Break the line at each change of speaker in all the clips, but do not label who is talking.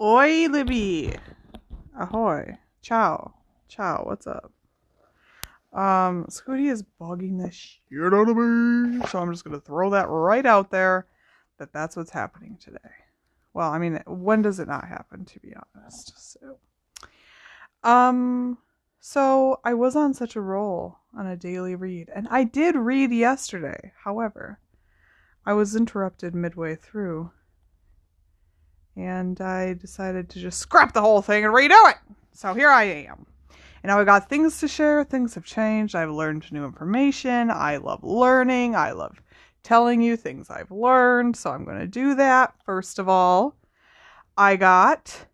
Oi, Libby. Ahoy. Ciao. Ciao. What's up? Um, Scooty is bogging the shit out of me. So I'm just gonna throw that right out there that that's what's happening today. Well, I mean, when does it not happen, to be honest? So, um, so I was on such a roll on a daily read, and I did read yesterday. However, I was interrupted midway through, and I decided to just scrap the whole thing and redo it. So here I am. And now I've got things to share. Things have changed. I've learned new information. I love learning. I love telling you things I've learned. So I'm going to do that. First of all, I got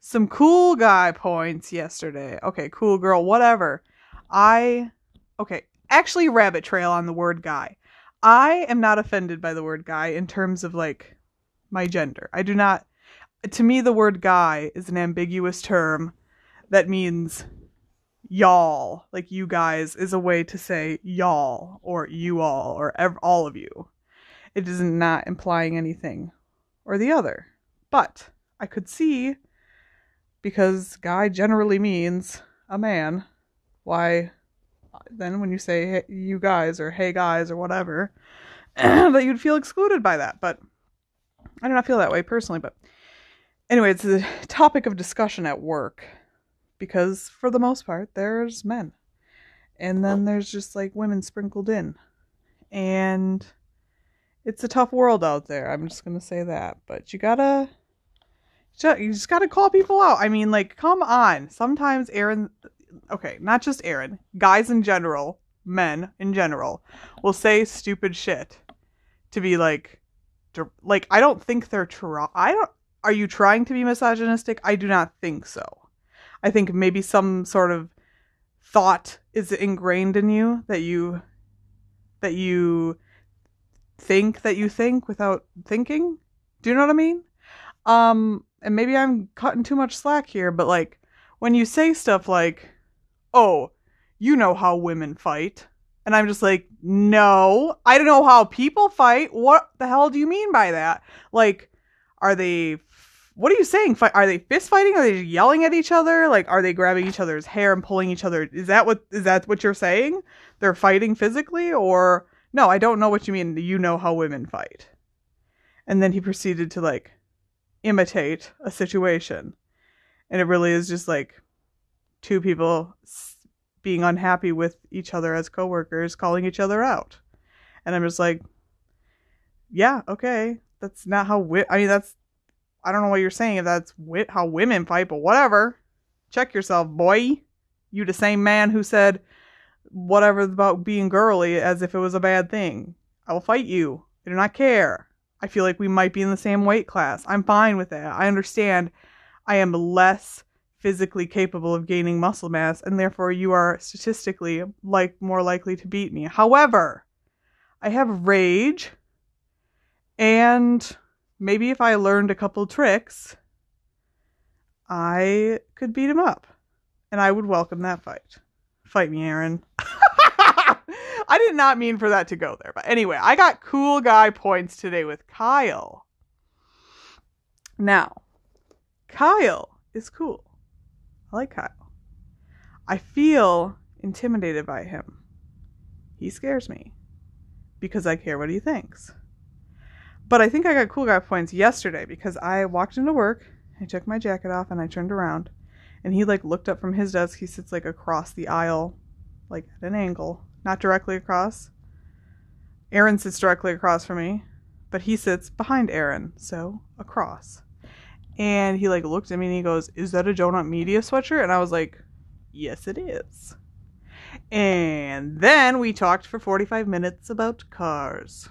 some cool guy points yesterday. Okay, cool girl, whatever. I, okay, actually, rabbit trail on the word guy. I am not offended by the word guy in terms of like my gender. I do not, to me, the word guy is an ambiguous term that means y'all, like you guys, is a way to say y'all or you all or ev- all of you. It is not implying anything or the other. But I could see, because guy generally means a man, why then when you say hey, you guys or hey guys or whatever, that you'd feel excluded by that. But I do not feel that way personally. But anyway, it's a topic of discussion at work because for the most part there's men. And then there's just like women sprinkled in. And it's a tough world out there i'm just gonna say that but you gotta you just gotta call people out. I mean like come on. Sometimes aaron okay not just aaron guys in general men in general will say stupid shit to be like like i don't think they're try i don't are you trying to be misogynistic i do not think so I think maybe some sort of thought is ingrained in you that you that you think that you think without thinking. Do you know what I mean? Um and maybe I'm cutting too much slack here, but like when you say stuff like, "Oh, you know how women fight." And I'm just like, "No, I don't know how people fight. What the hell do you mean by that?" Like are they what are you saying? Are they fist fighting? Are they yelling at each other? Like, are they grabbing each other's hair and pulling each other? Is that what is that what you're saying? They're fighting physically, or no? I don't know what you mean. You know how women fight. And then he proceeded to like imitate a situation, and it really is just like two people being unhappy with each other as coworkers, calling each other out, and I'm just like, yeah, okay, that's not how we. I mean, that's I don't know what you're saying if that's how women fight, but whatever. Check yourself, boy. You the same man who said whatever about being girly as if it was a bad thing. I will fight you. I do not care. I feel like we might be in the same weight class. I'm fine with that. I understand I am less physically capable of gaining muscle mass and therefore you are statistically like more likely to beat me. However, I have rage and maybe if I learned a couple tricks, I could beat him up. And I would welcome that fight. Fight me, Aaron. I did not mean for that to go there. But anyway, I got cool guy points today with Kyle. Now, Kyle is cool. I like Kyle. I feel intimidated by him. He scares me because I care what he thinks. But I think I got cool guy points yesterday because I walked into work, I took my jacket off, and I turned around, and he like looked up from his desk. He sits like across the aisle, like at an angle, not directly across. Aaron sits directly across from me, but he sits behind Aaron, so across. And he like looked at me and he goes, "Is that a Donut Media sweatshirt?" And I was like, "Yes, it is." And then we talked for 45 minutes about cars.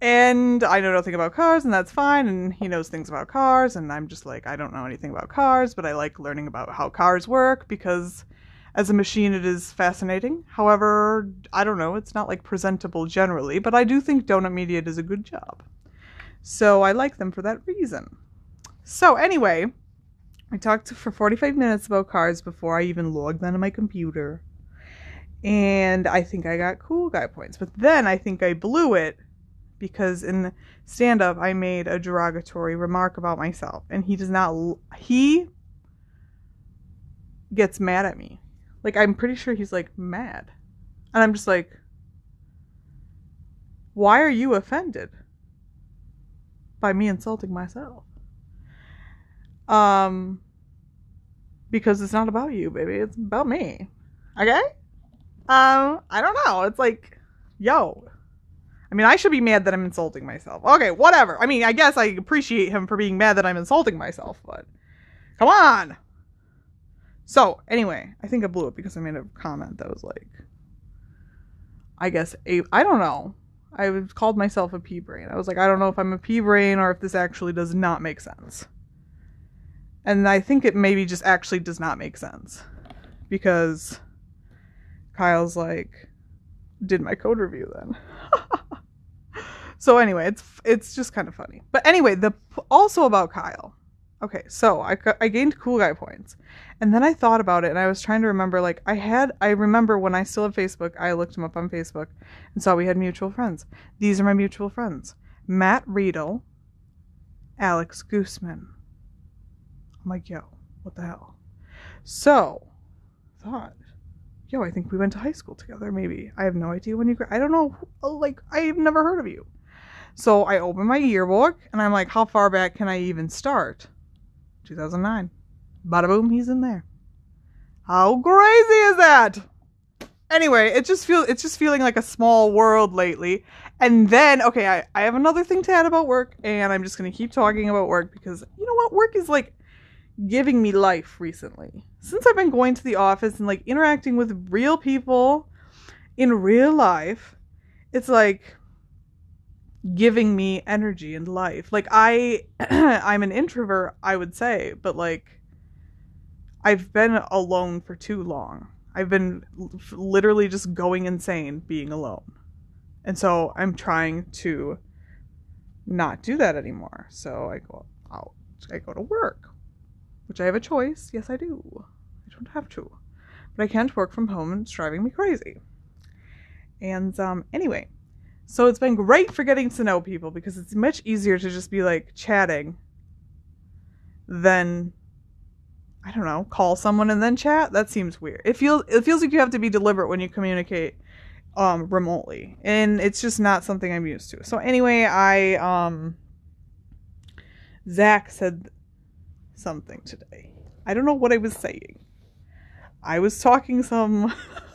And I know nothing about cars, and that's fine. And he knows things about cars, and I'm just like, I don't know anything about cars, but I like learning about how cars work because as a machine, it is fascinating. However, I don't know, it's not like presentable generally, but I do think Donut Media does a good job. So I like them for that reason. So, anyway, I talked for 45 minutes about cars before I even logged onto my computer. And I think I got cool guy points. But then I think I blew it because in stand up I made a derogatory remark about myself and he does not l- he gets mad at me. Like I'm pretty sure he's like mad. And I'm just like why are you offended by me insulting myself? Um because it's not about you, baby. It's about me. Okay? Um I don't know. It's like yo, I mean, I should be mad that I'm insulting myself. Okay, whatever. I mean, I guess I appreciate him for being mad that I'm insulting myself, but come on. So, anyway, I think I blew it because I made a comment that was like, I guess, I don't know. I called myself a pea brain. I was like, I don't know if I'm a pea brain or if this actually does not make sense. And I think it maybe just actually does not make sense because Kyle's like, did my code review then. so anyway, it's it's just kind of funny. But anyway, the also about Kyle. Okay, so I I gained cool guy points. And then I thought about it and I was trying to remember like I had I remember when I still had Facebook, I looked him up on Facebook and saw we had mutual friends. These are my mutual friends. Matt Riedel, Alex Gooseman. I'm like, yo, what the hell? So, thought yo, I think we went to high school together, maybe. I have no idea when you, I don't know, oh, like, I've never heard of you. So I open my yearbook and I'm like, how far back can I even start? 2009. Bada boom, he's in there. How crazy is that? Anyway, it just feel it's just feeling like a small world lately. And then, okay, I, I have another thing to add about work, and I'm just gonna keep talking about work because you know what? Work is like giving me life recently. Since I've been going to the office and like interacting with real people in real life, it's like giving me energy and life. Like I I'm an introvert, I would say, but like I've been alone for too long. I've been literally just going insane being alone. And so I'm trying to not do that anymore. So I go out, I go to work, which I have a choice. Yes, I do. I don't have to. But I can't work from home and it's driving me crazy. And um, anyway, so it's been great for getting to know people because it's much easier to just be like chatting than I don't know, call someone and then chat. That seems weird. It feels it feels like you have to be deliberate when you communicate um remotely. And it's just not something I'm used to. So anyway, I um Zach said something today. I don't know what I was saying. I was talking some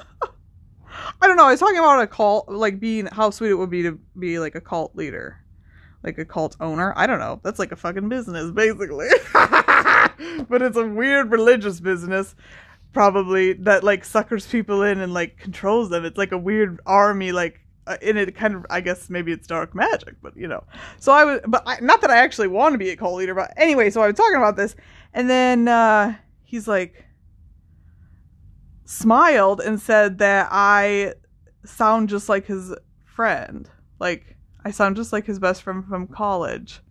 I don't know, I was talking about a cult like being how sweet it would be to be like a cult leader. Like a cult owner. I don't know. That's like a fucking business, basically. but it's a weird religious business probably that like suckers people in and like controls them. It's like a weird army like uh, in it kind of I guess maybe it's dark magic, but you know. So I was but I, not that I actually want to be a cult leader, but anyway, so I was talking about this and then uh he's like smiled and said that I sound just like his friend. Like I sound just like his best friend from college.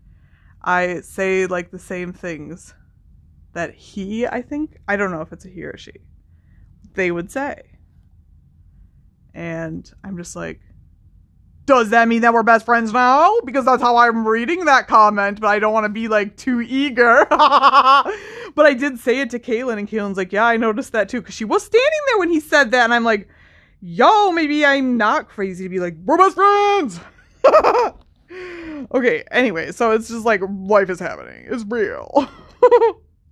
I say like the same things that he, I think, I don't know if it's a he or she, they would say. And I'm just like, does that mean that we're best friends now? Because that's how I'm reading that comment, but I don't want to be like too eager. but I did say it to Kaylin, and Kaylin's like, yeah, I noticed that too, because she was standing there when he said that, and I'm like, yo, maybe I'm not crazy to be like, we're best friends. okay, anyway, so it's just like life is happening. It's real.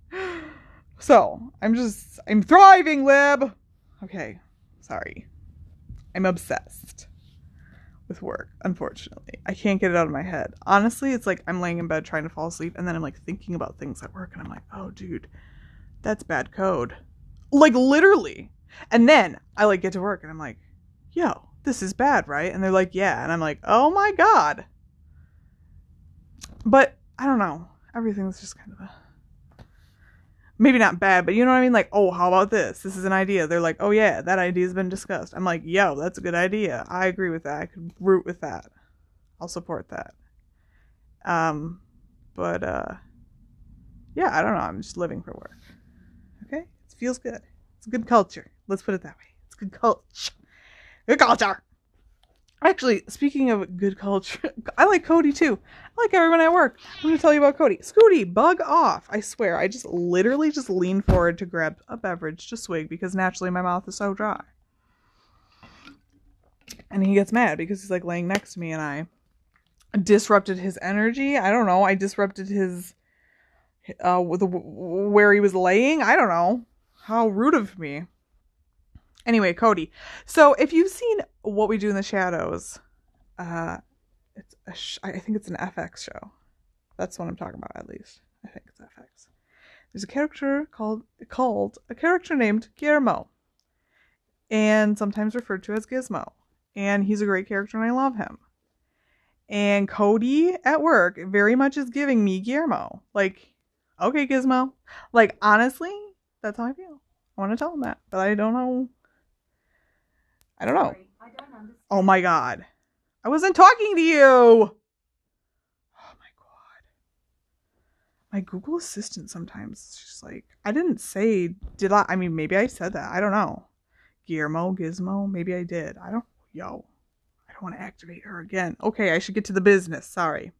so I'm just, I'm thriving, Lib. Okay, sorry. I'm obsessed with work, unfortunately. I can't get it out of my head. Honestly, it's like I'm laying in bed trying to fall asleep and then I'm like thinking about things at work and I'm like, oh, dude, that's bad code. Like literally. And then I like get to work and I'm like, yo, this is bad, right? And they're like, yeah. And I'm like, oh my God. But I don't know. Everything's just kind of a. Maybe not bad, but you know what I mean? Like, oh, how about this? This is an idea. They're like, oh, yeah, that idea's been discussed. I'm like, yo, that's a good idea. I agree with that. I could root with that. I'll support that. Um, but, uh, yeah, I don't know. I'm just living for work. Okay? It feels good. It's a good culture. Let's put it that way. It's good culture. Good culture. Actually, speaking of good culture, I like Cody too. I like everyone at work. I'm going to tell you about Cody. Scooty, bug off. I swear, I just literally just leaned forward to grab a beverage to swig because naturally my mouth is so dry. And he gets mad because he's like laying next to me and I disrupted his energy. I don't know. I disrupted his uh with where he was laying. I don't know. How rude of me. Anyway, Cody. So if you've seen What We Do in the Shadows, uh, it's a sh- I think it's an FX show. That's what I'm talking about, at least. I think it's FX. There's a character called called a character named Guillermo, and sometimes referred to as Gizmo. And he's a great character, and I love him. And Cody at work very much is giving me Guillermo. Like, okay, Gizmo. Like, honestly, that's how I feel. I want to tell him that, but I don't know I don't know. Oh my god. I wasn't talking to you. Oh my god. My Google Assistant sometimes she's like, I didn't say, did I? I mean, maybe I said that. I don't know. Guillermo, Gizmo, maybe I did. I don't, yo. I don't want to activate her again. Okay, I should get to the business. Sorry.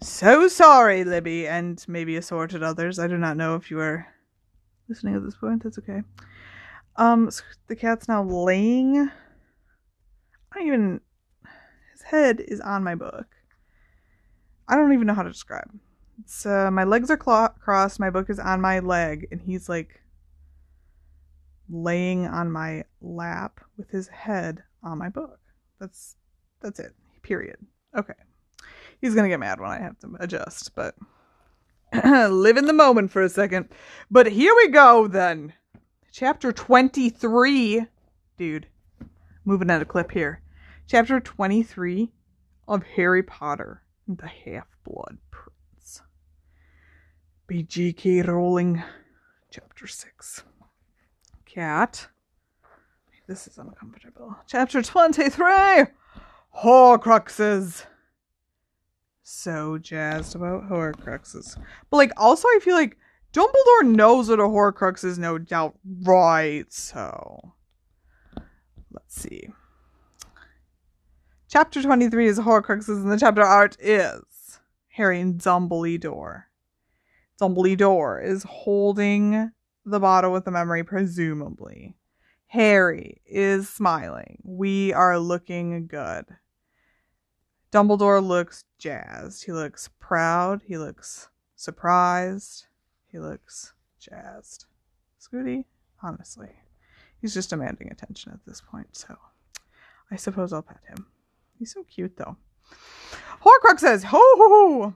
So sorry, Libby, and maybe assorted others. I do not know if you are listening at this point. That's okay. Um, so the cat's now laying. I don't even. His head is on my book. I don't even know how to describe. It's uh, my legs are cl- crossed. My book is on my leg, and he's like laying on my lap with his head on my book. That's that's it. Period. Okay. He's gonna get mad when I have to adjust, but live in the moment for a second. But here we go then. Chapter 23. Dude, moving at a clip here. Chapter 23 of Harry Potter and the Half Blood Prince. by JK Rowling, Chapter 6. Cat. This is uncomfortable. Chapter 23 Horcruxes. So jazzed about Horcruxes. But, like, also, I feel like Dumbledore knows what a Horcrux is, no doubt. Right, so. Let's see. Chapter 23 is Horcruxes, and the chapter art is Harry and Dumbledore. Dumbledore is holding the bottle with the memory, presumably. Harry is smiling. We are looking good. Dumbledore looks jazzed. He looks proud. He looks surprised. He looks jazzed. Scooty, honestly, he's just demanding attention at this point, so I suppose I'll pet him. He's so cute, though. Horcrux says, ho ho ho!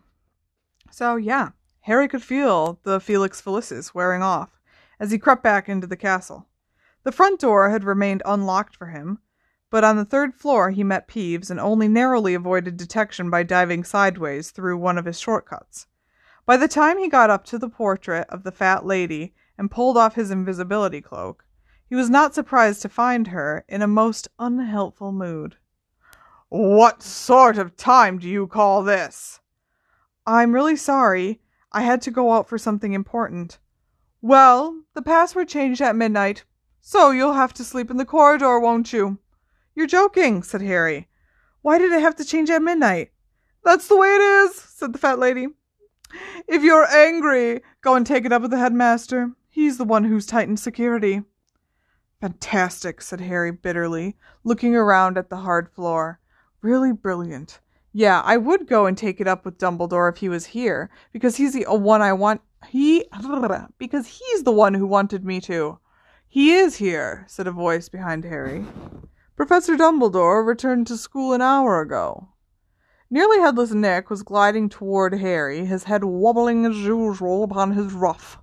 So, yeah, Harry could feel the Felix Felicis wearing off as he crept back into the castle. The front door had remained unlocked for him, but on the third floor he met Peeves and only narrowly avoided detection by diving sideways through one of his shortcuts. By the time he got up to the portrait of the fat lady and pulled off his invisibility cloak, he was not surprised to find her in a most unhelpful mood. What sort of time do you call this? I'm really sorry. I had to go out for something important. Well, the password changed at midnight, so you'll have to sleep in the corridor, won't you? You're joking, said Harry. Why did it have to change at midnight? That's the way it is, said the fat lady. If you're angry, go and take it up with the headmaster. He's the one who's tightened security. Fantastic, said Harry bitterly, looking around at the hard floor. Really brilliant. Yeah, I would go and take it up with Dumbledore if he was here, because he's the one I want. He. Because he's the one who wanted me to. He is here, said a voice behind Harry. Professor Dumbledore returned to school an hour ago. Nearly headless Nick was gliding toward Harry, his head wobbling as usual upon his ruff.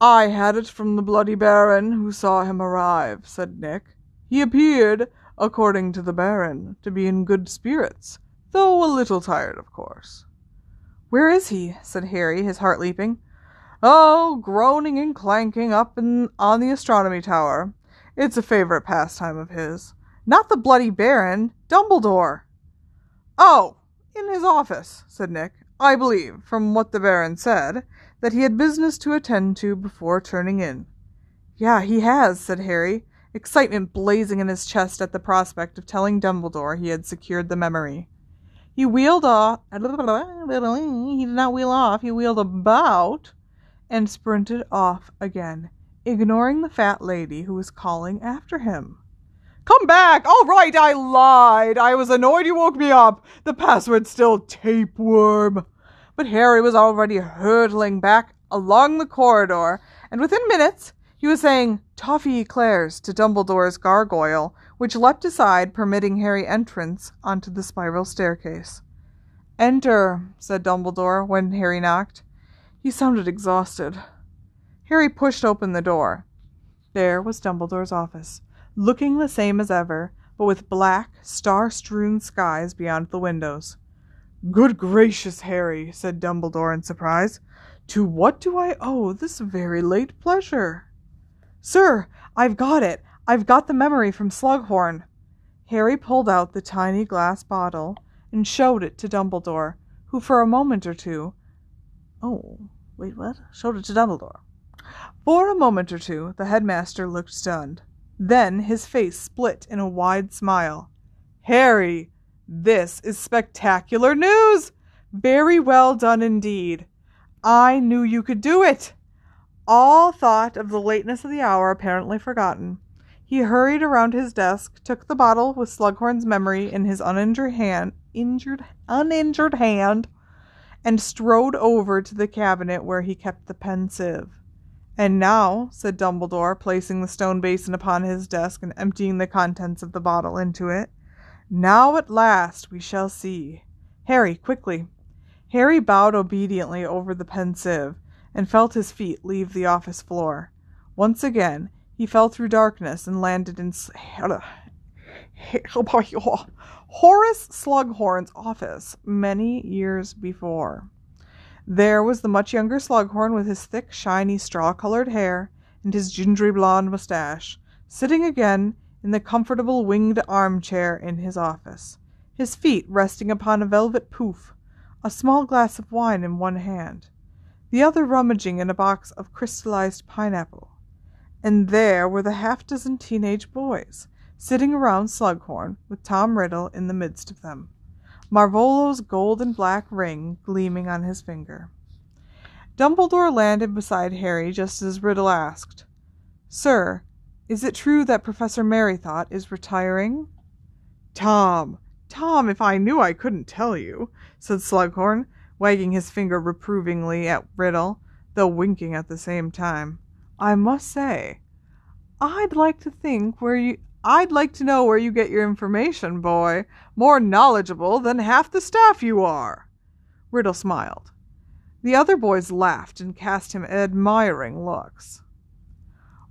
I had it from the bloody Baron who saw him arrive, said Nick. He appeared, according to the Baron, to be in good spirits, though a little tired, of course. Where is he? said Harry, his heart leaping. Oh, groaning and clanking up in, on the astronomy tower. It's a favorite pastime of his. Not the bloody Baron, Dumbledore. Oh, in his office, said Nick. I believe, from what the Baron said, that he had business to attend to before turning in. Yeah, he has, said Harry, excitement blazing in his chest at the prospect of telling Dumbledore he had secured the memory. He wheeled off. He did not wheel off, he wheeled about and sprinted off again, ignoring the fat lady who was calling after him. Come back! All right, I lied. I was annoyed you woke me up. The password's still tapeworm. But Harry was already hurtling back along the corridor, and within minutes he was saying toffee eclairs to Dumbledore's gargoyle, which leapt aside, permitting Harry entrance onto the spiral staircase. Enter, said Dumbledore when Harry knocked. He sounded exhausted. Harry pushed open the door. There was Dumbledore's office looking the same as ever, but with black, star strewn skies beyond the windows. Good gracious, Harry, said Dumbledore in surprise. To what do I owe this very late pleasure? Sir, I've got it. I've got the memory from Slughorn. Harry pulled out the tiny glass bottle and showed it to Dumbledore, who for a moment or two. Oh, wait, what? Showed it to Dumbledore. For a moment or two, the headmaster looked stunned. Then his face split in a wide smile. Harry, this is spectacular news! Very well done indeed. I knew you could do it. All thought of the lateness of the hour apparently forgotten. He hurried around his desk, took the bottle with Slughorn's memory in his uninjured hand, injured, uninjured hand, and strode over to the cabinet where he kept the Pensieve. And now, said Dumbledore, placing the stone basin upon his desk and emptying the contents of the bottle into it, now at last we shall see. Harry, quickly. Harry bowed obediently over the Pensieve and felt his feet leave the office floor. Once again, he fell through darkness and landed in Horace Slughorn's office many years before. There was the much younger Slughorn with his thick, shiny, straw colored hair and his gingery blond moustache, sitting again in the comfortable winged armchair in his office, his feet resting upon a velvet pouf, a small glass of wine in one hand, the other rummaging in a box of crystallized pineapple. And there were the half dozen teenage boys, sitting around Slughorn, with Tom Riddle in the midst of them. Marvolo's gold and black ring gleaming on his finger. Dumbledore landed beside Harry just as Riddle asked, Sir, is it true that Professor Merrythought is retiring? Tom, Tom, if I knew I couldn't tell you, said Slughorn, wagging his finger reprovingly at Riddle, though winking at the same time. I must say, I'd like to think where you I'd like to know where you get your information, boy. More knowledgeable than half the staff you are. Riddle smiled. The other boys laughed and cast him admiring looks.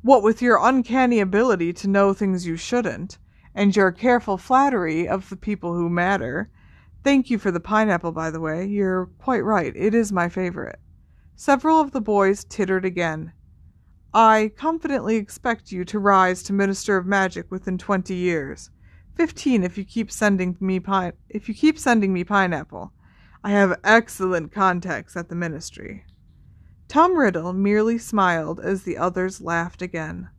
What with your uncanny ability to know things you shouldn't, and your careful flattery of the people who matter. Thank you for the pineapple, by the way. You're quite right. It is my favorite. Several of the boys tittered again. I confidently expect you to rise to Minister of Magic within twenty years. Fifteen if you keep sending me pine if you keep sending me pineapple. I have excellent contacts at the ministry. Tom Riddle merely smiled as the others laughed again.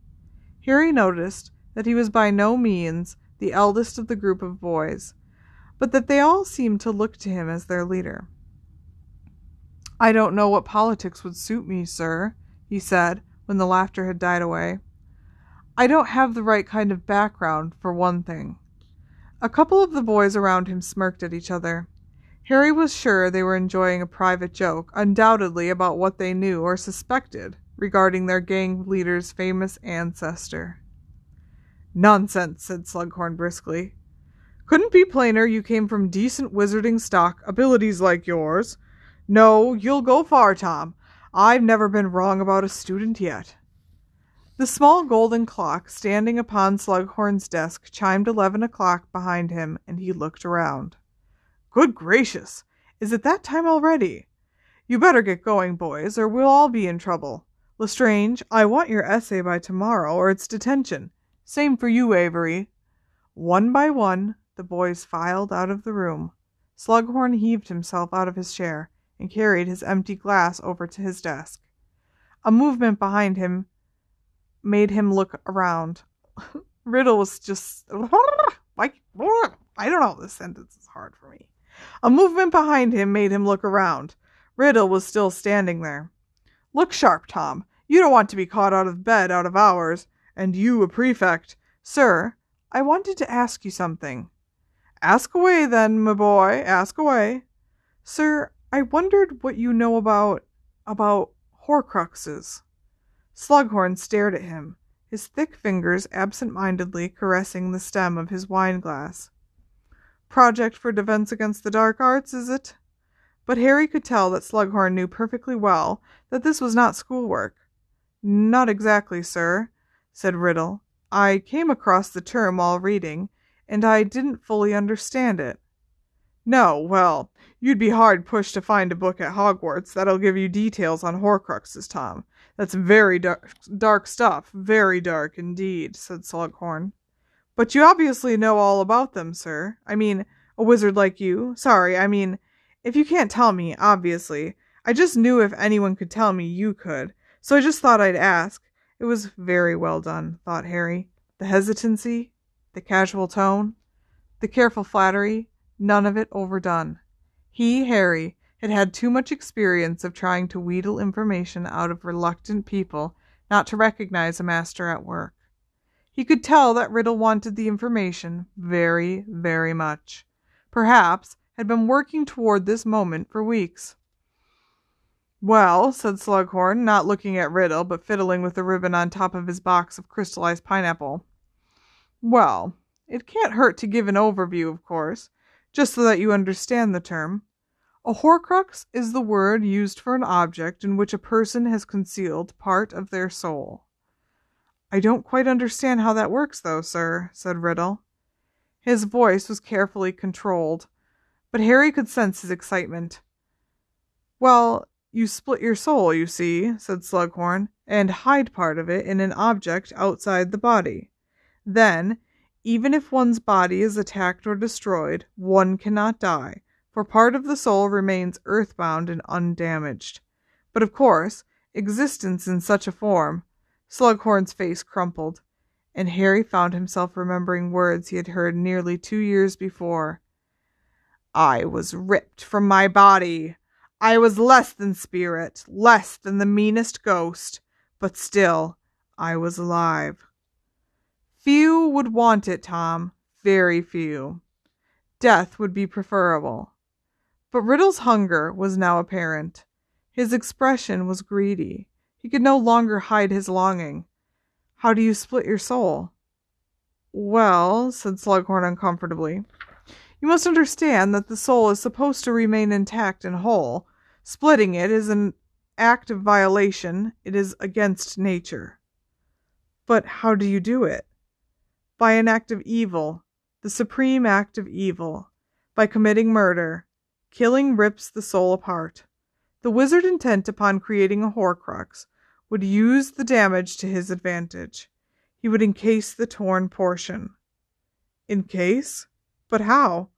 Harry noticed that he was by no means the eldest of the group of boys, but that they all seemed to look to him as their leader. I don't know what politics would suit me, sir, he said, when the laughter had died away. I don't have the right kind of background, for one thing. A couple of the boys around him smirked at each other. Harry was sure they were enjoying a private joke, undoubtedly about what they knew or suspected regarding their gang leader's famous ancestor. Nonsense, said Slughorn briskly. Couldn't be plainer you came from decent wizarding stock, abilities like yours. No, you'll go far, Tom. I've never been wrong about a student yet. The small golden clock standing upon Slughorn's desk chimed eleven o'clock behind him, and he looked around. Good gracious! Is it that time already? You better get going, boys, or we'll all be in trouble. Lestrange, I want your essay by tomorrow, or it's detention. Same for you, Avery. One by one, the boys filed out of the room. Slughorn heaved himself out of his chair and carried his empty glass over to his desk. A movement behind him made him look around. Riddle was just like I don't know. This sentence is hard for me. A movement behind him made him look around. Riddle was still standing there. Look sharp, Tom. You don't want to be caught out of bed out of hours, and you a prefect. Sir, I wanted to ask you something. Ask away, then, my boy, ask away. Sir, I wondered what you know about. about Horcruxes. Slughorn stared at him, his thick fingers absent mindedly caressing the stem of his wine glass. Project for Defense Against the Dark Arts, is it? But Harry could tell that Slughorn knew perfectly well that this was not schoolwork. Not exactly, sir, said Riddle. I came across the term while reading, and I didn't fully understand it. No, well, you'd be hard pushed to find a book at Hogwarts that'll give you details on Horcruxes, Tom. That's very dark, dark stuff, very dark indeed, said Slughorn. But you obviously know all about them, sir. I mean, a wizard like you. Sorry, I mean, if you can't tell me, obviously. I just knew if anyone could tell me, you could. So I just thought I'd ask. It was very well done, thought Harry. The hesitancy, the casual tone, the careful flattery, none of it overdone. He, Harry, had had too much experience of trying to wheedle information out of reluctant people not to recognize a master at work. He could tell that Riddle wanted the information very, very much. Perhaps had been working toward this moment for weeks. Well, said Slughorn, not looking at Riddle, but fiddling with the ribbon on top of his box of crystallized pineapple. Well, it can't hurt to give an overview, of course, just so that you understand the term. A Horcrux is the word used for an object in which a person has concealed part of their soul. I don't quite understand how that works, though, sir, said Riddle. His voice was carefully controlled, but Harry could sense his excitement. Well, you split your soul, you see, said Slughorn, and hide part of it in an object outside the body. Then, even if one's body is attacked or destroyed, one cannot die, for part of the soul remains earthbound and undamaged. But of course, existence in such a form. Slughorn's face crumpled, and Harry found himself remembering words he had heard nearly two years before. I was ripped from my body. I was less than spirit, less than the meanest ghost, but still I was alive. Few would want it, Tom, very few. Death would be preferable. But Riddle's hunger was now apparent. His expression was greedy. He could no longer hide his longing. How do you split your soul? Well, said Slughorn uncomfortably, you must understand that the soul is supposed to remain intact and whole, Splitting it is an act of violation, it is against nature. But how do you do it? By an act of evil, the supreme act of evil, by committing murder. Killing rips the soul apart. The wizard intent upon creating a Horcrux would use the damage to his advantage. He would encase the torn portion. Encase? But how?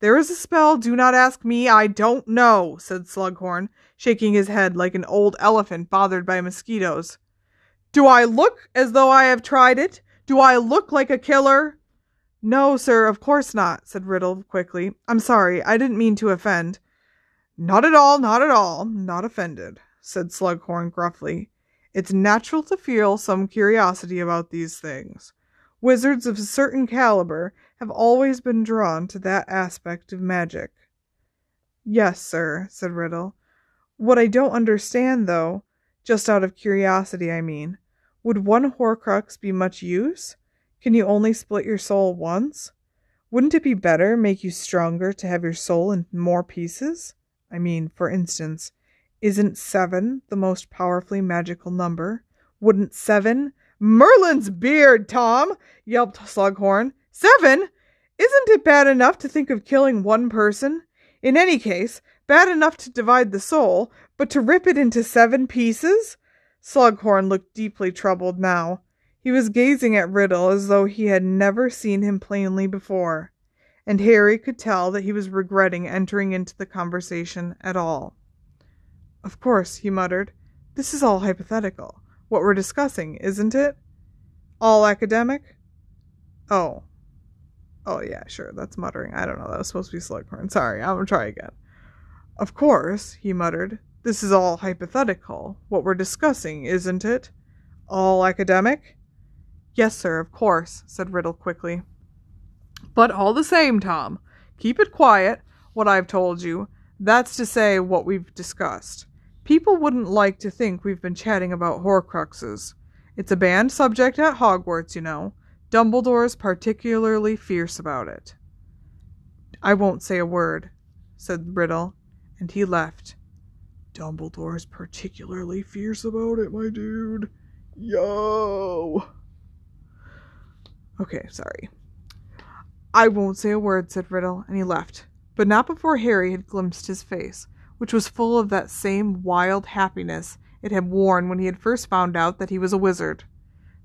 There is a spell, do not ask me, I don't know, said Slughorn, shaking his head like an old elephant bothered by mosquitoes. Do I look as though I have tried it? Do I look like a killer? No, sir, of course not, said Riddle quickly. I'm sorry, I didn't mean to offend. Not at all, not at all, not offended, said Slughorn gruffly. It's natural to feel some curiosity about these things. Wizards of a certain caliber have always been drawn to that aspect of magic. Yes, sir, said Riddle. What I don't understand, though, just out of curiosity, I mean, would one Horcrux be much use? Can you only split your soul once? Wouldn't it be better, make you stronger, to have your soul in more pieces? I mean, for instance, isn't seven the most powerfully magical number? Wouldn't seven Merlin's beard, Tom! yelped Slughorn. Seven? Isn't it bad enough to think of killing one person? In any case, bad enough to divide the soul, but to rip it into seven pieces? Slughorn looked deeply troubled now. He was gazing at Riddle as though he had never seen him plainly before, and Harry could tell that he was regretting entering into the conversation at all. Of course, he muttered, this is all hypothetical what we're discussing, isn't it? All academic? Oh. Oh, yeah, sure. That's muttering. I don't know. That was supposed to be Slughorn. Sorry. I'm to try again. Of course, he muttered. This is all hypothetical. What we're discussing, isn't it? All academic? Yes, sir, of course, said Riddle quickly. But all the same, Tom, keep it quiet, what I've told you. That's to say, what we've discussed. People wouldn't like to think we've been chatting about Horcruxes. It's a banned subject at Hogwarts, you know. Dumbledore's particularly fierce about it. I won't say a word, said Riddle, and he left. Dumbledore's particularly fierce about it, my dude. Yo! Okay, sorry. I won't say a word, said Riddle, and he left, but not before Harry had glimpsed his face, which was full of that same wild happiness it had worn when he had first found out that he was a wizard.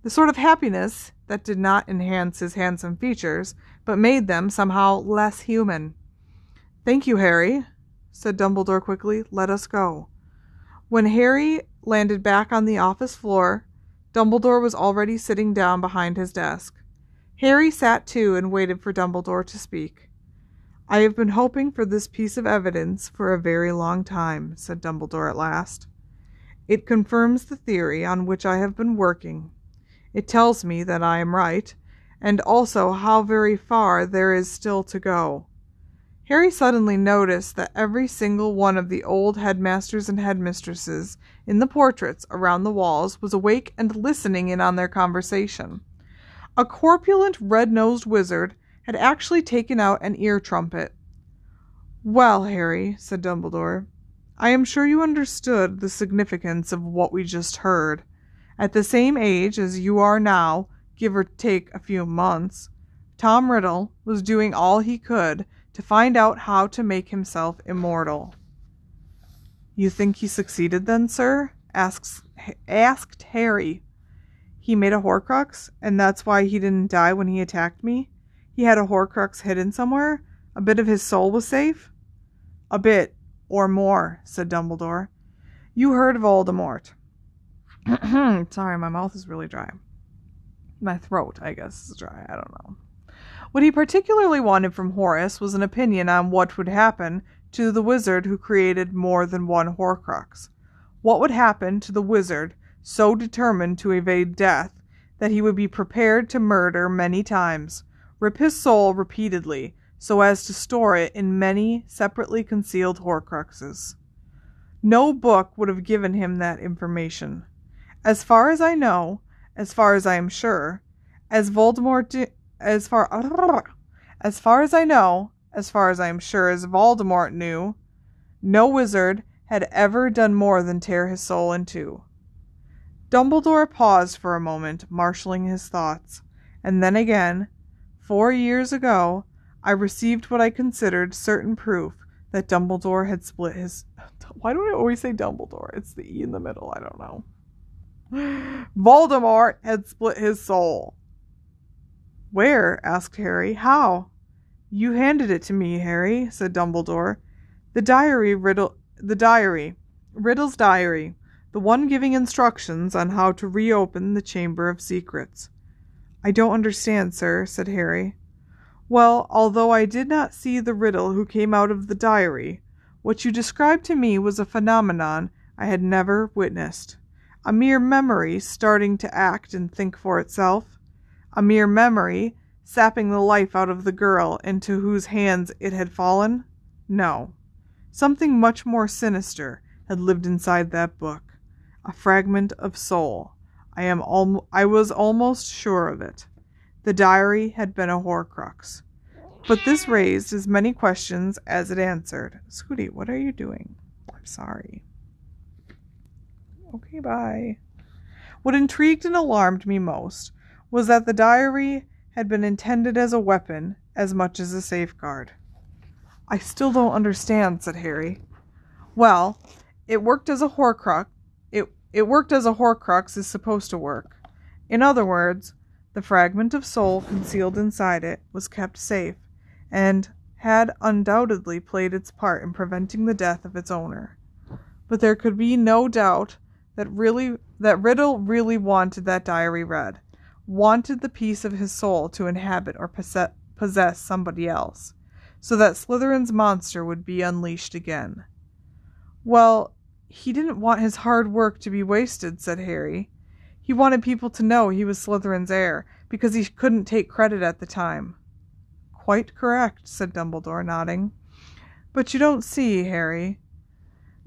The sort of happiness that did not enhance his handsome features, but made them somehow less human. Thank you, Harry, said Dumbledore quickly. Let us go. When Harry landed back on the office floor, Dumbledore was already sitting down behind his desk. Harry sat too and waited for Dumbledore to speak. I have been hoping for this piece of evidence for a very long time, said Dumbledore at last. It confirms the theory on which I have been working. It tells me that I am right, and also how very far there is still to go. Harry suddenly noticed that every single one of the old headmasters and headmistresses in the portraits around the walls was awake and listening in on their conversation. A corpulent, red nosed wizard had actually taken out an ear trumpet. Well, Harry, said Dumbledore, I am sure you understood the significance of what we just heard. At the same age as you are now, give or take a few months, Tom Riddle was doing all he could to find out how to make himself immortal. You think he succeeded then, sir? asks, asked Harry. He made a Horcrux, and that's why he didn't die when he attacked me? He had a Horcrux hidden somewhere? A bit of his soul was safe? A bit, or more, said Dumbledore. You heard of Voldemort. Sorry, my mouth is really dry. My throat, I guess, is dry. I don't know. What he particularly wanted from Horace was an opinion on what would happen to the wizard who created more than one Horcrux. What would happen to the wizard so determined to evade death that he would be prepared to murder many times, rip his soul repeatedly, so as to store it in many separately concealed Horcruxes? No book would have given him that information. As far as I know, as far as I am sure, as Voldemort di- as far as far as I know, as far as I am sure as Voldemort knew, no wizard had ever done more than tear his soul in two. Dumbledore paused for a moment, marshalling his thoughts, and then again, four years ago, I received what I considered certain proof that Dumbledore had split his. Why do I always say Dumbledore? It's the E in the middle. I don't know. Voldemort had split his soul. Where? asked Harry. How? You handed it to me, Harry, said Dumbledore. The diary Riddle the diary. Riddle's diary, the one giving instructions on how to reopen the Chamber of Secrets. I don't understand, sir, said Harry. Well, although I did not see the riddle who came out of the diary, what you described to me was a phenomenon I had never witnessed. A mere memory starting to act and think for itself a mere memory, sapping the life out of the girl into whose hands it had fallen? No. Something much more sinister had lived inside that book. A fragment of soul. I am al- I was almost sure of it. The diary had been a Horcrux. But this raised as many questions as it answered. Scooty, what are you doing? I'm sorry. Okay, bye. What intrigued and alarmed me most was that the diary had been intended as a weapon as much as a safeguard. I still don't understand, said Harry. Well, it worked as a horcrux. It, it worked as a horcrux is supposed to work. In other words, the fragment of soul concealed inside it was kept safe and had undoubtedly played its part in preventing the death of its owner. But there could be no doubt that really that Riddle really wanted that diary read. Wanted the piece of his soul to inhabit or possess somebody else, so that Slytherin's monster would be unleashed again. Well, he didn't want his hard work to be wasted, said Harry. He wanted people to know he was Slytherin's heir, because he couldn't take credit at the time. Quite correct, said Dumbledore, nodding. But you don't see, Harry,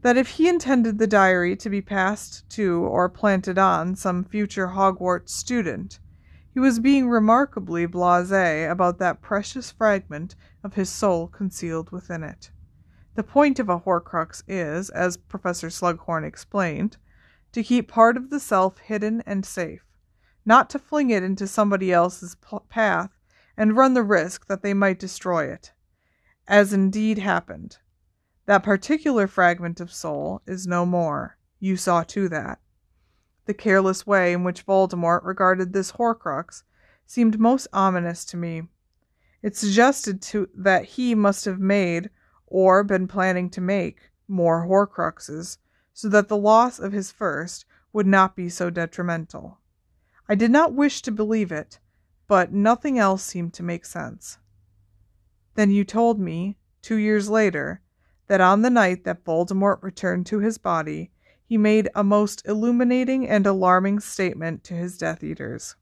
that if he intended the diary to be passed to or planted on some future Hogwarts student, he was being remarkably blasé about that precious fragment of his soul concealed within it. The point of a Horcrux is, as Professor Slughorn explained, to keep part of the self hidden and safe, not to fling it into somebody else's path and run the risk that they might destroy it, as indeed happened. That particular fragment of soul is no more. You saw to that. The careless way in which Voldemort regarded this Horcrux seemed most ominous to me. It suggested to, that he must have made, or been planning to make, more Horcruxes, so that the loss of his first would not be so detrimental. I did not wish to believe it, but nothing else seemed to make sense. Then you told me, two years later, that on the night that Voldemort returned to his body, he made a most illuminating and alarming statement to his Death Eaters.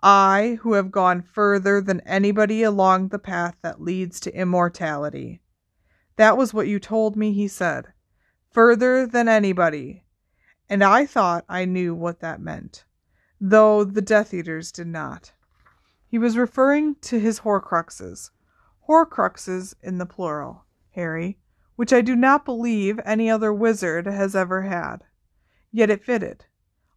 I, who have gone further than anybody along the path that leads to immortality. That was what you told me, he said. Further than anybody. And I thought I knew what that meant, though the Death Eaters did not. He was referring to his Horcruxes. Horcruxes in the plural, Harry which I do not believe any other wizard has ever had. Yet it fitted.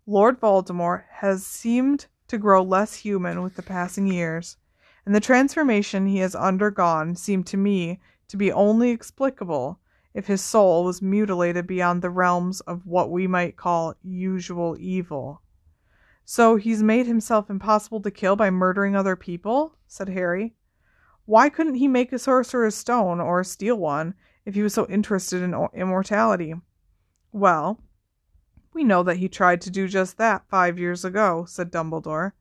Lord Voldemort has seemed to grow less human with the passing years, and the transformation he has undergone seemed to me to be only explicable if his soul was mutilated beyond the realms of what we might call usual evil. So he's made himself impossible to kill by murdering other people? said Harry. Why couldn't he make a sorcerer's stone or steal one if he was so interested in immortality? Well, we know that he tried to do just that five years ago, said Dumbledore.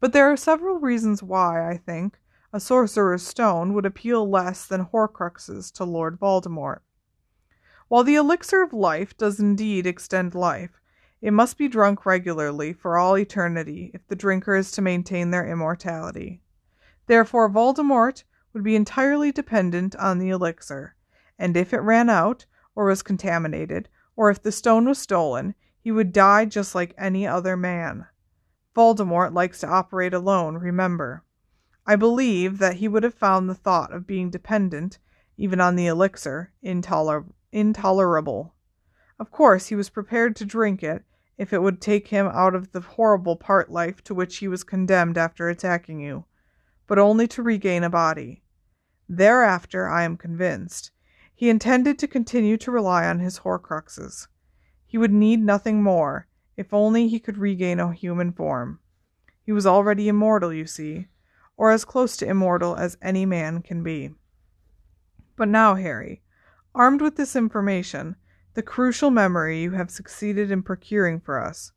But there are several reasons why, I think, a sorcerer's stone would appeal less than Horcruxes to Lord Voldemort. While the elixir of life does indeed extend life, it must be drunk regularly for all eternity if the drinker is to maintain their immortality. Therefore, Voldemort would be entirely dependent on the elixir, and if it ran out, or was contaminated, or if the stone was stolen, he would die just like any other man. Voldemort likes to operate alone, remember. I believe that he would have found the thought of being dependent, even on the elixir, intoler- intolerable. Of course, he was prepared to drink it if it would take him out of the horrible part life to which he was condemned after attacking you, but only to regain a body. Thereafter, I am convinced, he intended to continue to rely on his Horcruxes. He would need nothing more, if only he could regain a human form. He was already immortal, you see, or as close to immortal as any man can be. But now, Harry, armed with this information, the crucial memory you have succeeded in procuring for us,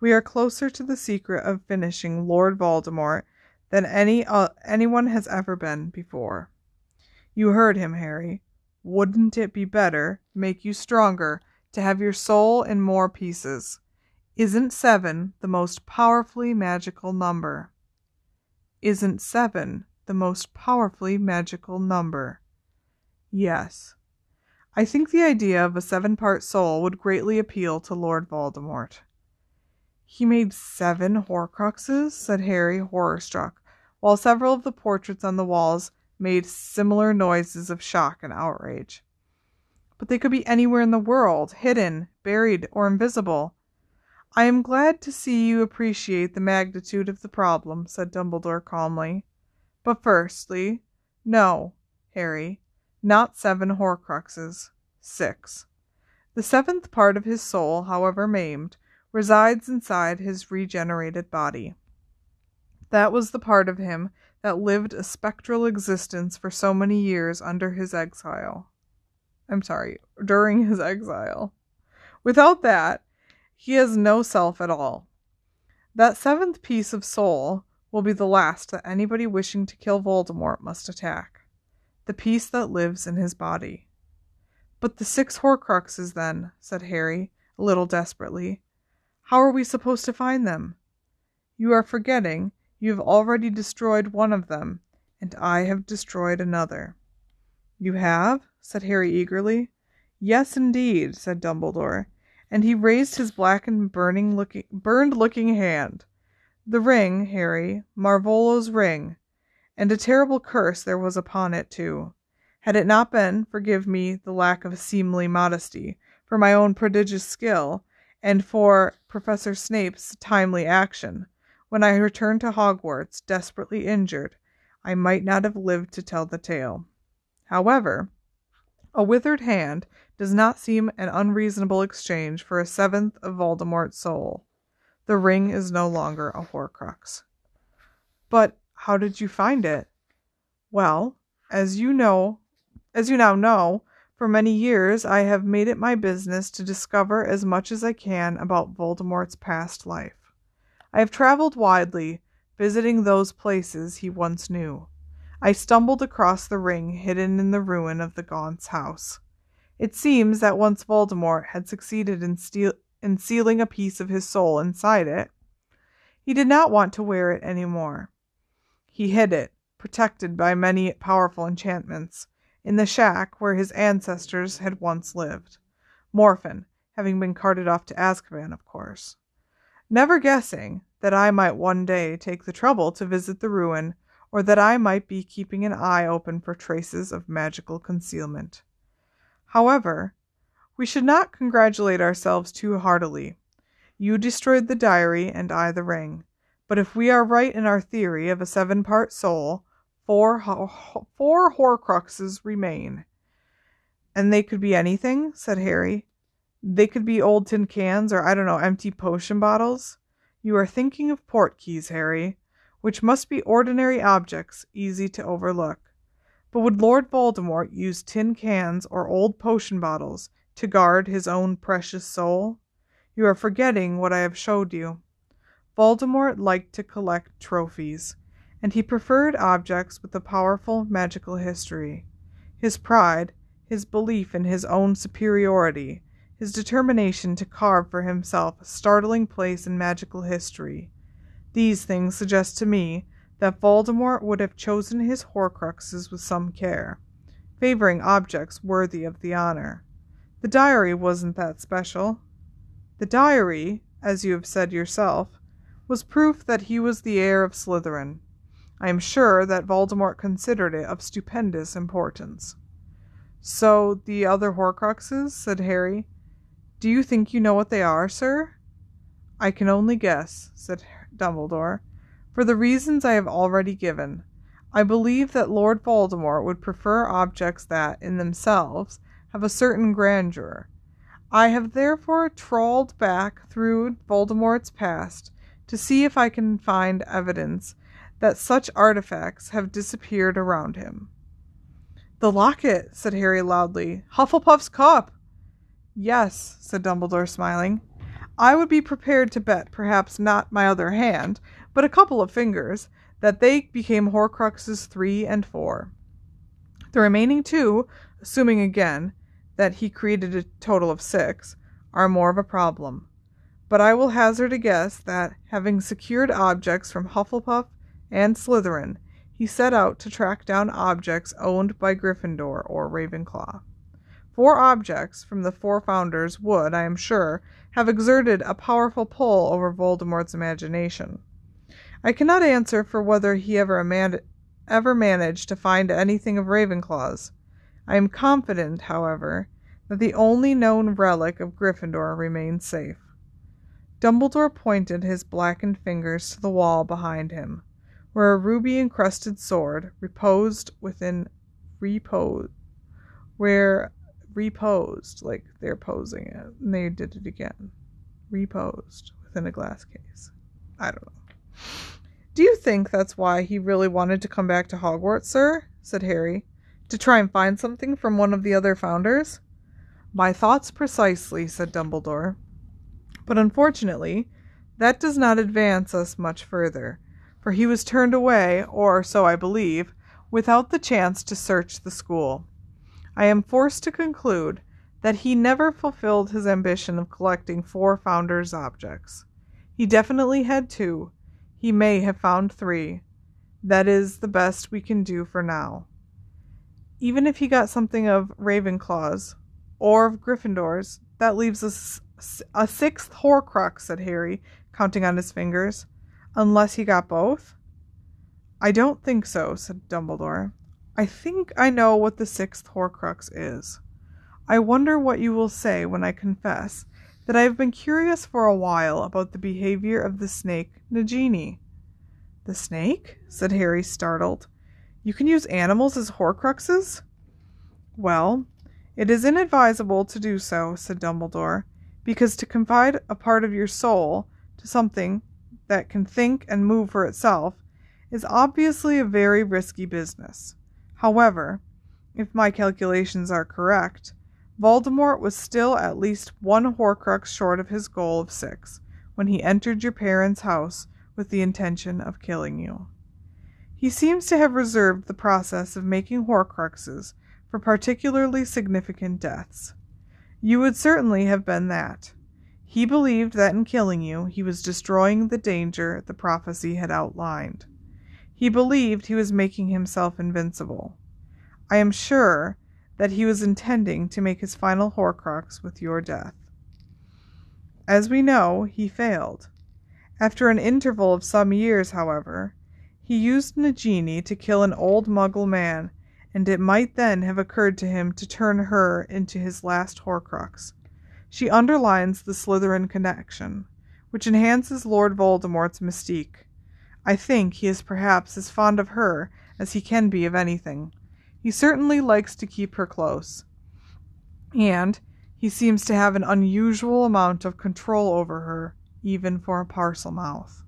we are closer to the secret of finishing Lord Voldemort than any uh, anyone has ever been before. You heard him, Harry. Wouldn't it be better, make you stronger, to have your soul in more pieces? Isn't seven the most powerfully magical number? Isn't seven the most powerfully magical number? Yes. I think the idea of a seven part soul would greatly appeal to Lord Voldemort. He made seven Horcruxes, said Harry, horror struck, while several of the portraits on the walls made similar noises of shock and outrage. But they could be anywhere in the world, hidden, buried, or invisible. I am glad to see you appreciate the magnitude of the problem, said Dumbledore calmly. But firstly, no, Harry, not seven Horcruxes, six. The seventh part of his soul, however maimed, resides inside his regenerated body. That was the part of him that lived a spectral existence for so many years under his exile. I'm sorry, during his exile. Without that, he has no self at all. That seventh piece of soul will be the last that anybody wishing to kill Voldemort must attack. The piece that lives in his body. But the six Horcruxes, then, said Harry, a little desperately. How are we supposed to find them? You are forgetting you have already destroyed one of them, and I have destroyed another. You have? said Harry eagerly. Yes, indeed, said Dumbledore, and he raised his black and burning looking burned looking hand. The ring, Harry, Marvolo's ring, and a terrible curse there was upon it too. Had it not been, forgive me the lack of seemly modesty, for my own prodigious skill, and for Professor Snape's timely action, when I returned to Hogwarts, desperately injured, I might not have lived to tell the tale. However, a withered hand does not seem an unreasonable exchange for a seventh of Voldemort's soul. The ring is no longer a Horcrux. But how did you find it? Well, as you know, as you now know, for many years I have made it my business to discover as much as I can about Voldemort's past life. I have traveled widely, visiting those places he once knew. I stumbled across the ring hidden in the ruin of the Gaunt's house. It seems that once Voldemort had succeeded in, steal- in sealing a piece of his soul inside it, he did not want to wear it any more. He hid it, protected by many powerful enchantments, in the shack where his ancestors had once lived. Morphin having been carted off to Azkaban, of course never guessing that I might one day take the trouble to visit the ruin, or that I might be keeping an eye open for traces of magical concealment. However, we should not congratulate ourselves too heartily. You destroyed the diary and I the ring. But if we are right in our theory of a seven part soul, four, ho- four Horcruxes remain. And they could be anything, said Harry. They could be old tin cans or, I don't know, empty potion bottles. You are thinking of port keys, Harry, which must be ordinary objects, easy to overlook. But would Lord Voldemort use tin cans or old potion bottles to guard his own precious soul? You are forgetting what I have showed you. Voldemort liked to collect trophies, and he preferred objects with a powerful magical history. His pride, his belief in his own superiority, his determination to carve for himself a startling place in magical history. These things suggest to me that Voldemort would have chosen his Horcruxes with some care, favoring objects worthy of the honor. The diary wasn't that special. The diary, as you have said yourself, was proof that he was the heir of Slytherin. I am sure that Voldemort considered it of stupendous importance. So the other Horcruxes, said Harry, do you think you know what they are, sir? I can only guess, said Dumbledore, for the reasons I have already given. I believe that Lord Voldemort would prefer objects that, in themselves, have a certain grandeur. I have therefore trawled back through Voldemort's past to see if I can find evidence that such artifacts have disappeared around him. The locket, said Harry loudly. Hufflepuff's cup. Yes, said Dumbledore, smiling. I would be prepared to bet, perhaps not my other hand, but a couple of fingers, that they became Horcruxes three and four. The remaining two, assuming again that he created a total of six, are more of a problem. But I will hazard a guess that, having secured objects from Hufflepuff and Slytherin, he set out to track down objects owned by Gryffindor or Ravenclaw. Four objects from the four founders would, I am sure, have exerted a powerful pull over Voldemort's imagination. I cannot answer for whether he ever, man- ever managed to find anything of Ravenclaw's. I am confident, however, that the only known relic of Gryffindor remains safe. Dumbledore pointed his blackened fingers to the wall behind him, where a ruby encrusted sword reposed within repose where reposed, like they're posing it, and they did it again. Reposed within a glass case. I don't know. Do you think that's why he really wanted to come back to Hogwarts, sir? said Harry. To try and find something from one of the other founders? My thoughts precisely, said Dumbledore. But unfortunately, That does not advance us much further, for he was turned away, or so I believe, without the chance to search the school. I am forced to conclude that he never fulfilled his ambition of collecting four founders' objects. He definitely had two. He may have found three. That is the best we can do for now. Even if he got something of Ravenclaw's or of Gryffindor's, that leaves us a sixth Horcrux, said Harry, counting on his fingers. Unless he got both? I don't think so, said Dumbledore. I think I know what the sixth Horcrux is. I wonder what you will say when I confess that I have been curious for a while about the behavior of the snake Nagini. The snake? said Harry, startled. You can use animals as Horcruxes? Well, it is inadvisable to do so, said Dumbledore, because to confide a part of your soul to something that can think and move for itself is obviously a very risky business. However, if my calculations are correct, Voldemort was still at least one Horcrux short of his goal of six when he entered your parents' house with the intention of killing you. He seems to have reserved the process of making Horcruxes for particularly significant deaths. You would certainly have been that. He believed that in killing you, he was destroying the danger the prophecy had outlined. He believed he was making himself invincible. I am sure that he was intending to make his final Horcrux with your death. As we know, he failed. After an interval of some years, however, he used Nagini to kill an old Muggle man, and it might then have occurred to him to turn her into his last Horcrux. She underlines the Slytherin connection, which enhances Lord Voldemort's mystique. I think he is perhaps as fond of her as he can be of anything. He certainly likes to keep her close. And he seems to have an unusual amount of control over her, even for a Parselmouth.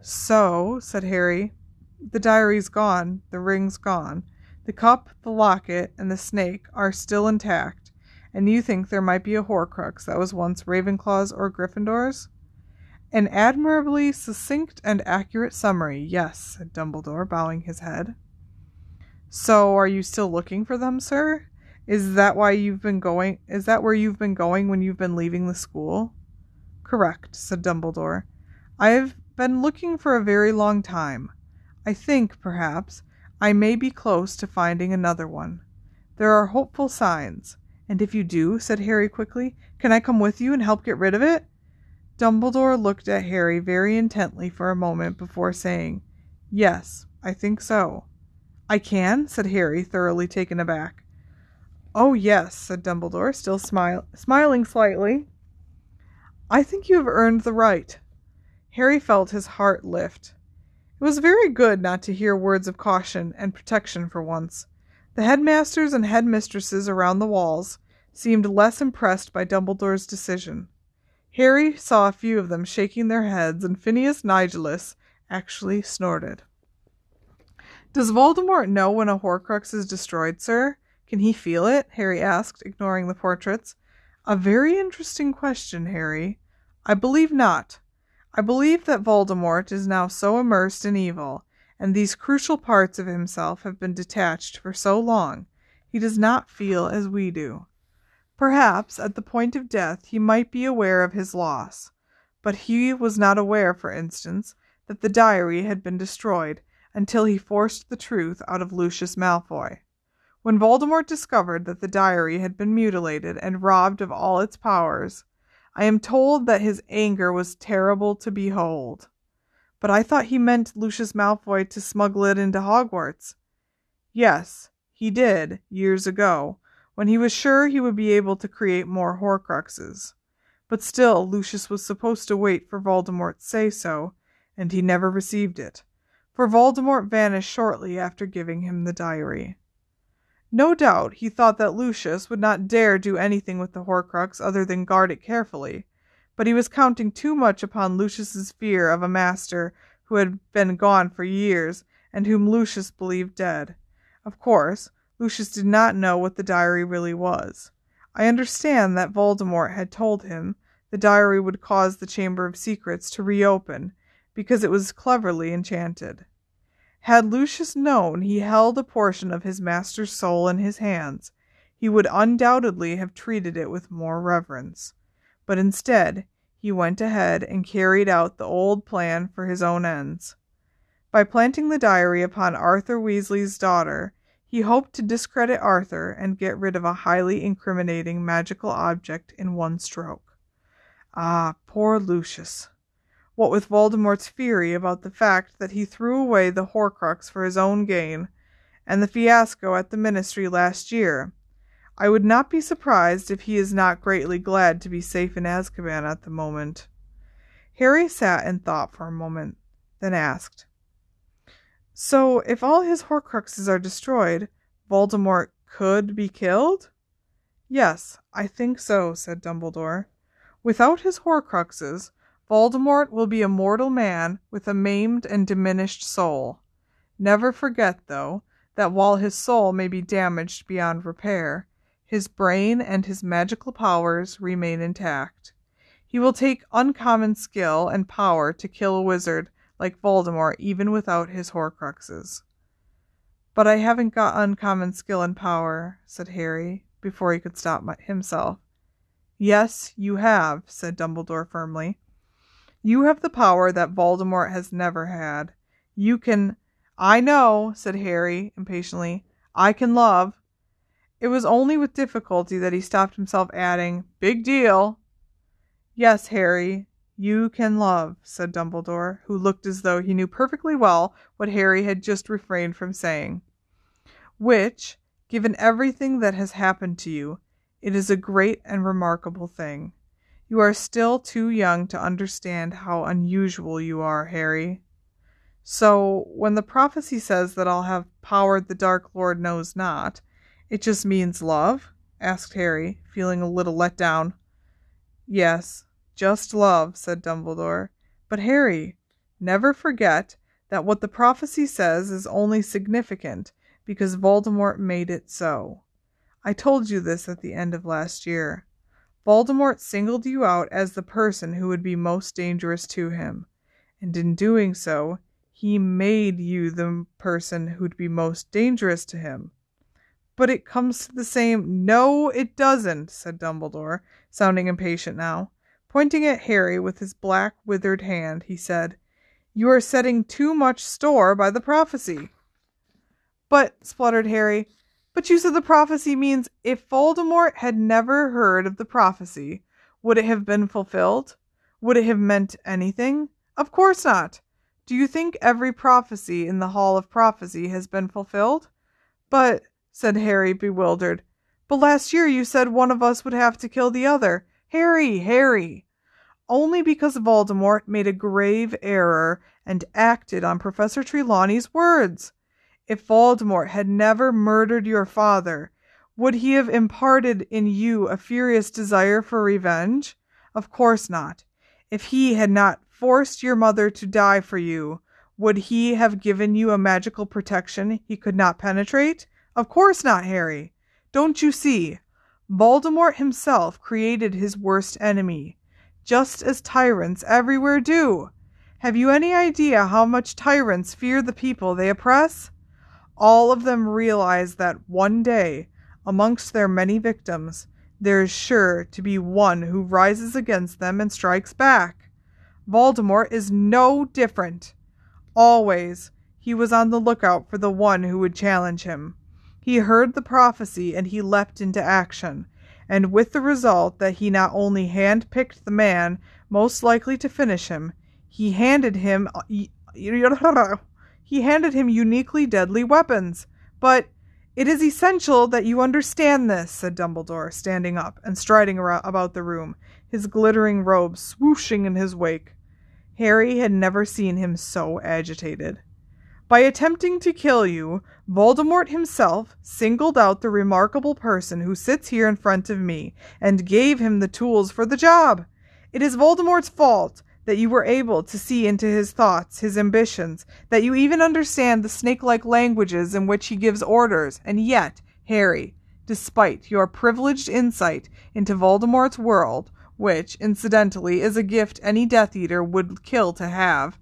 So, said Harry, the diary's gone, the ring's gone, the cup, the locket, and the snake are still intact, and you think there might be a Horcrux that was once Ravenclaw's or Gryffindor's? An admirably succinct and accurate summary, yes, said Dumbledore, bowing his head. So, are you still looking for them, sir? Is that why you've been going? Is that where you've been going when you've been leaving the school? Correct, said Dumbledore. I have been looking for a very long time. I think, perhaps, I may be close to finding another one. There are hopeful signs. And if you do, said Harry quickly, can I come with you and help get rid of it? Dumbledore looked at Harry very intently for a moment before saying, Yes, I think so. I can? said Harry, thoroughly taken aback. Oh, yes, said Dumbledore, still smile- smiling slightly. I think you have earned the right. Harry felt his heart lift. It was very good not to hear words of caution and protection for once. The headmasters and headmistresses around the walls seemed less impressed by Dumbledore's decision. Harry saw a few of them shaking their heads, and Phineas Nigellus actually snorted. Does Voldemort know when a Horcrux is destroyed, sir? Can he feel it? Harry asked, ignoring the portraits. A very interesting question, Harry. I believe not. I believe that Voldemort is now so immersed in evil, and these crucial parts of himself have been detached for so long, he does not feel as we do. Perhaps at the point of death he might be aware of his loss, but he was not aware, for instance, that the diary had been destroyed until he forced the truth out of Lucius Malfoy. When Voldemort discovered that the diary had been mutilated and robbed of all its powers, I am told that his anger was terrible to behold. But I thought he meant Lucius Malfoy to smuggle it into Hogwarts. Yes, he did, years ago, when he was sure he would be able to create more Horcruxes. But still, Lucius was supposed to wait for Voldemort's say so, and he never received it for Voldemort vanished shortly after giving him the diary. No doubt he thought that Lucius would not dare do anything with the Horcrux other than guard it carefully, but he was counting too much upon Lucius's fear of a master who had been gone for years and whom Lucius believed dead. Of course, Lucius did not know what the diary really was. I understand that Voldemort had told him the diary would cause the Chamber of Secrets to reopen because it was cleverly enchanted. Had Lucius known he held a portion of his master's soul in his hands, he would undoubtedly have treated it with more reverence. But instead, he went ahead and carried out the old plan for his own ends. By planting the diary upon Arthur Weasley's daughter, he hoped to discredit Arthur and get rid of a highly incriminating magical object in one stroke. Ah, poor Lucius! What with Voldemort's fury about the fact that he threw away the Horcrux for his own gain, and the fiasco at the Ministry last year, I would not be surprised if he is not greatly glad to be safe in Azkaban at the moment. Harry sat and thought for a moment, then asked, so, if all his Horcruxes are destroyed, Voldemort could be killed? Yes, I think so, said Dumbledore. Without his Horcruxes, Voldemort will be a mortal man with a maimed and diminished soul. Never forget, though, that while his soul may be damaged beyond repair, his brain and his magical powers remain intact. He will take uncommon skill and power to kill a wizard like Voldemort even without his Horcruxes. But I haven't got uncommon skill and power, said Harry, before he could stop himself. Yes, you have, said Dumbledore firmly. You have the power that Voldemort has never had. You can. I know, said Harry impatiently. I can love. It was only with difficulty that he stopped himself, adding, Big deal. Yes, Harry, you can love, said Dumbledore, who looked as though he knew perfectly well what Harry had just refrained from saying. Which, given everything that has happened to you, it is a great and remarkable thing. You are still too young to understand how unusual you are, Harry. So, when the prophecy says that I'll have power the Dark Lord knows not, it just means love? asked Harry, feeling a little let down. Yes, just love, said Dumbledore. But Harry, never forget that what the prophecy says is only significant because Voldemort made it so. I told you this at the end of last year. Voldemort singled you out as the person who would be most dangerous to him, and in doing so, he made you the person who'd be most dangerous to him. But it comes to the same. No, it doesn't, said Dumbledore, sounding impatient now. Pointing at Harry with his black, withered hand, he said, You are setting too much store by the prophecy. But, spluttered Harry, but you said the prophecy means if Voldemort had never heard of the prophecy, would it have been fulfilled? Would it have meant anything? Of course not. Do you think every prophecy in the Hall of Prophecy has been fulfilled? But, said Harry, bewildered, but last year you said one of us would have to kill the other. Harry, Harry! Only because Voldemort made a grave error and acted on Professor Trelawney's words. If Voldemort had never murdered your father, would he have imparted in you a furious desire for revenge? Of course not. If he had not forced your mother to die for you, would he have given you a magical protection he could not penetrate? Of course not, Harry. Don't you see? Voldemort himself created his worst enemy, just as tyrants everywhere do. Have you any idea how much tyrants fear the people they oppress? All of them realize that one day, amongst their many victims, there is sure to be one who rises against them and strikes back. Voldemort is no different. Always, he was on the lookout for the one who would challenge him. He heard the prophecy and he leapt into action, and with the result that he not only hand-picked the man most likely to finish him, he handed him he handed him uniquely deadly weapons. But it is essential that you understand this, said Dumbledore, standing up and striding about the room, his glittering robe swooshing in his wake. Harry had never seen him so agitated. By attempting to kill you, Voldemort himself singled out the remarkable person who sits here in front of me and gave him the tools for the job. It is Voldemort's fault that you were able to see into his thoughts, his ambitions, that you even understand the snake like languages in which he gives orders, and yet, Harry, despite your privileged insight into Voldemort's world, which, incidentally, is a gift any Death Eater would kill to have,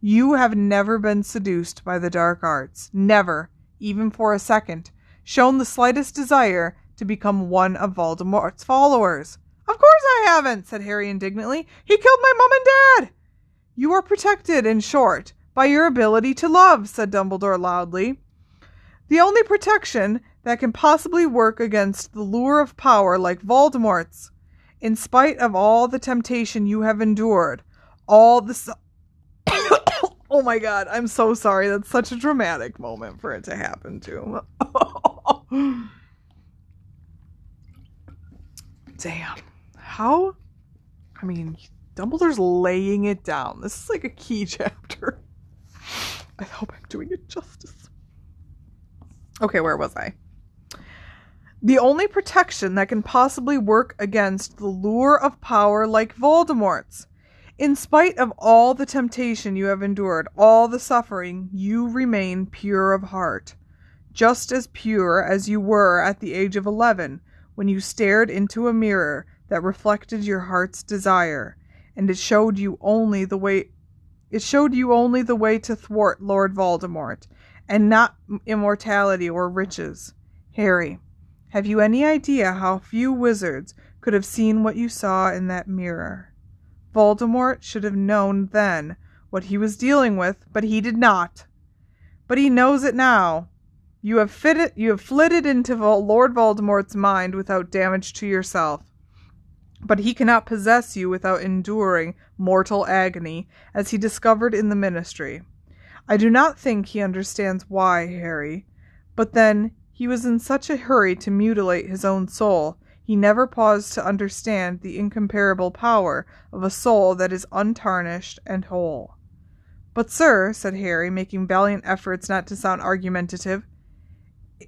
you have never been seduced by the dark arts, never, even for a second, shown the slightest desire to become one of Voldemort's followers. Of course I haven't, said Harry indignantly. He killed my mum and dad. You are protected, in short, by your ability to love, said Dumbledore loudly. The only protection that can possibly work against the lure of power like Voldemort's. In spite of all the temptation you have endured, all the. Oh my god, I'm so sorry. That's such a dramatic moment for it to happen to. Damn. How? I mean, Dumbledore's laying it down. This is like a key chapter. I hope I'm doing it justice. Okay, where was I? The only protection that can possibly work against the lure of power like Voldemort's. In spite of all the temptation you have endured, all the suffering, you remain pure of heart. Just as pure as you were at the age of eleven, when you stared into a mirror that reflected your heart's desire, and it showed you only the way it showed you only the way to thwart Lord Voldemort, and not immortality or riches. Harry, have you any idea how few wizards could have seen what you saw in that mirror? Voldemort should have known then what he was dealing with, but he did not. But he knows it now. You have fitted, you have flitted into Lord Voldemort's mind without damage to yourself. But he cannot possess you without enduring mortal agony, as he discovered in the ministry. I do not think he understands why, Harry. But then he was in such a hurry to mutilate his own soul, he never paused to understand the incomparable power of a soul that is untarnished and whole. But, sir, said Harry, making valiant efforts not to sound argumentative,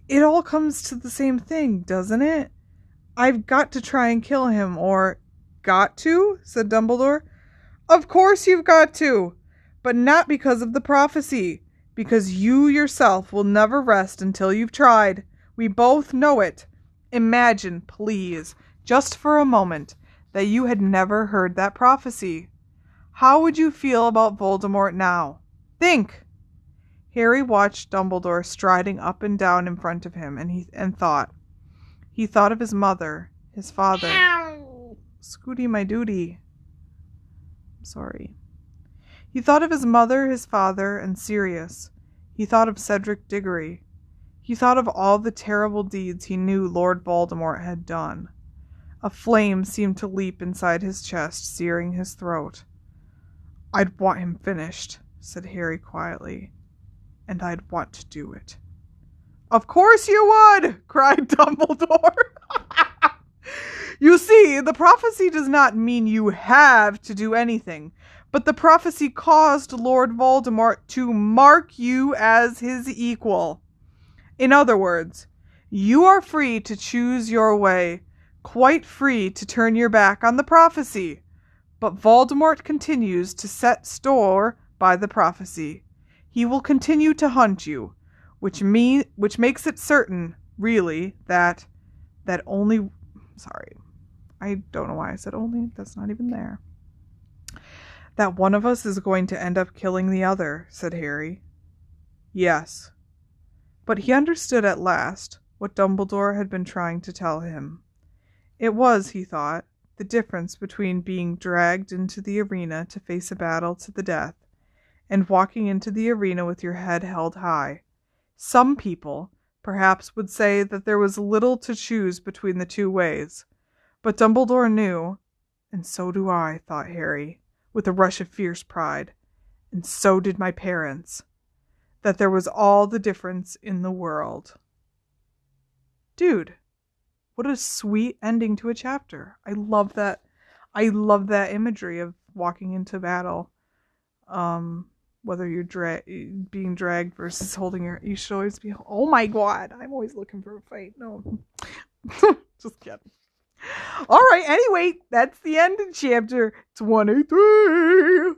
it all comes to the same thing, doesn't it? I've got to try and kill him, or. Got to? said Dumbledore. Of course you've got to, but not because of the prophecy because you yourself will never rest until you've tried. We both know it. Imagine, please, just for a moment, that you had never heard that prophecy. How would you feel about Voldemort now? Think! Harry watched Dumbledore striding up and down in front of him, and he and thought. He thought of his mother, his father. Scooty, my duty. sorry. He thought of his mother, his father, and Sirius. He thought of Cedric Diggory. He thought of all the terrible deeds he knew Lord Voldemort had done. A flame seemed to leap inside his chest, searing his throat. I'd want him finished, said Harry quietly, and I'd want to do it. Of course you would, cried Dumbledore. you see, the prophecy does not mean you have to do anything but the prophecy caused Lord Voldemort to mark you as his equal. In other words, you are free to choose your way, quite free to turn your back on the prophecy. But Voldemort continues to set store by the prophecy. He will continue to hunt you, which mean which makes it certain, really, that that only sorry. I don't know why I said only. That's not even there that one of us is going to end up killing the other, said Harry. Yes. But he understood at last what Dumbledore had been trying to tell him. It was, he thought, the difference between being dragged into the arena to face a battle to the death and walking into the arena with your head held high. Some people, perhaps, would say that there was little to choose between the two ways, but Dumbledore knew, and so do I, thought Harry, with a rush of fierce pride, and so did my parents, that there was all the difference in the world. Dude, what a sweet ending to a chapter. I love that. I love that imagery of walking into battle. Um, whether you're dra- being dragged versus holding your, you should always be. Oh my god, I'm always looking for a fight. No, just kidding. All right, anyway, that's the end of chapter 23.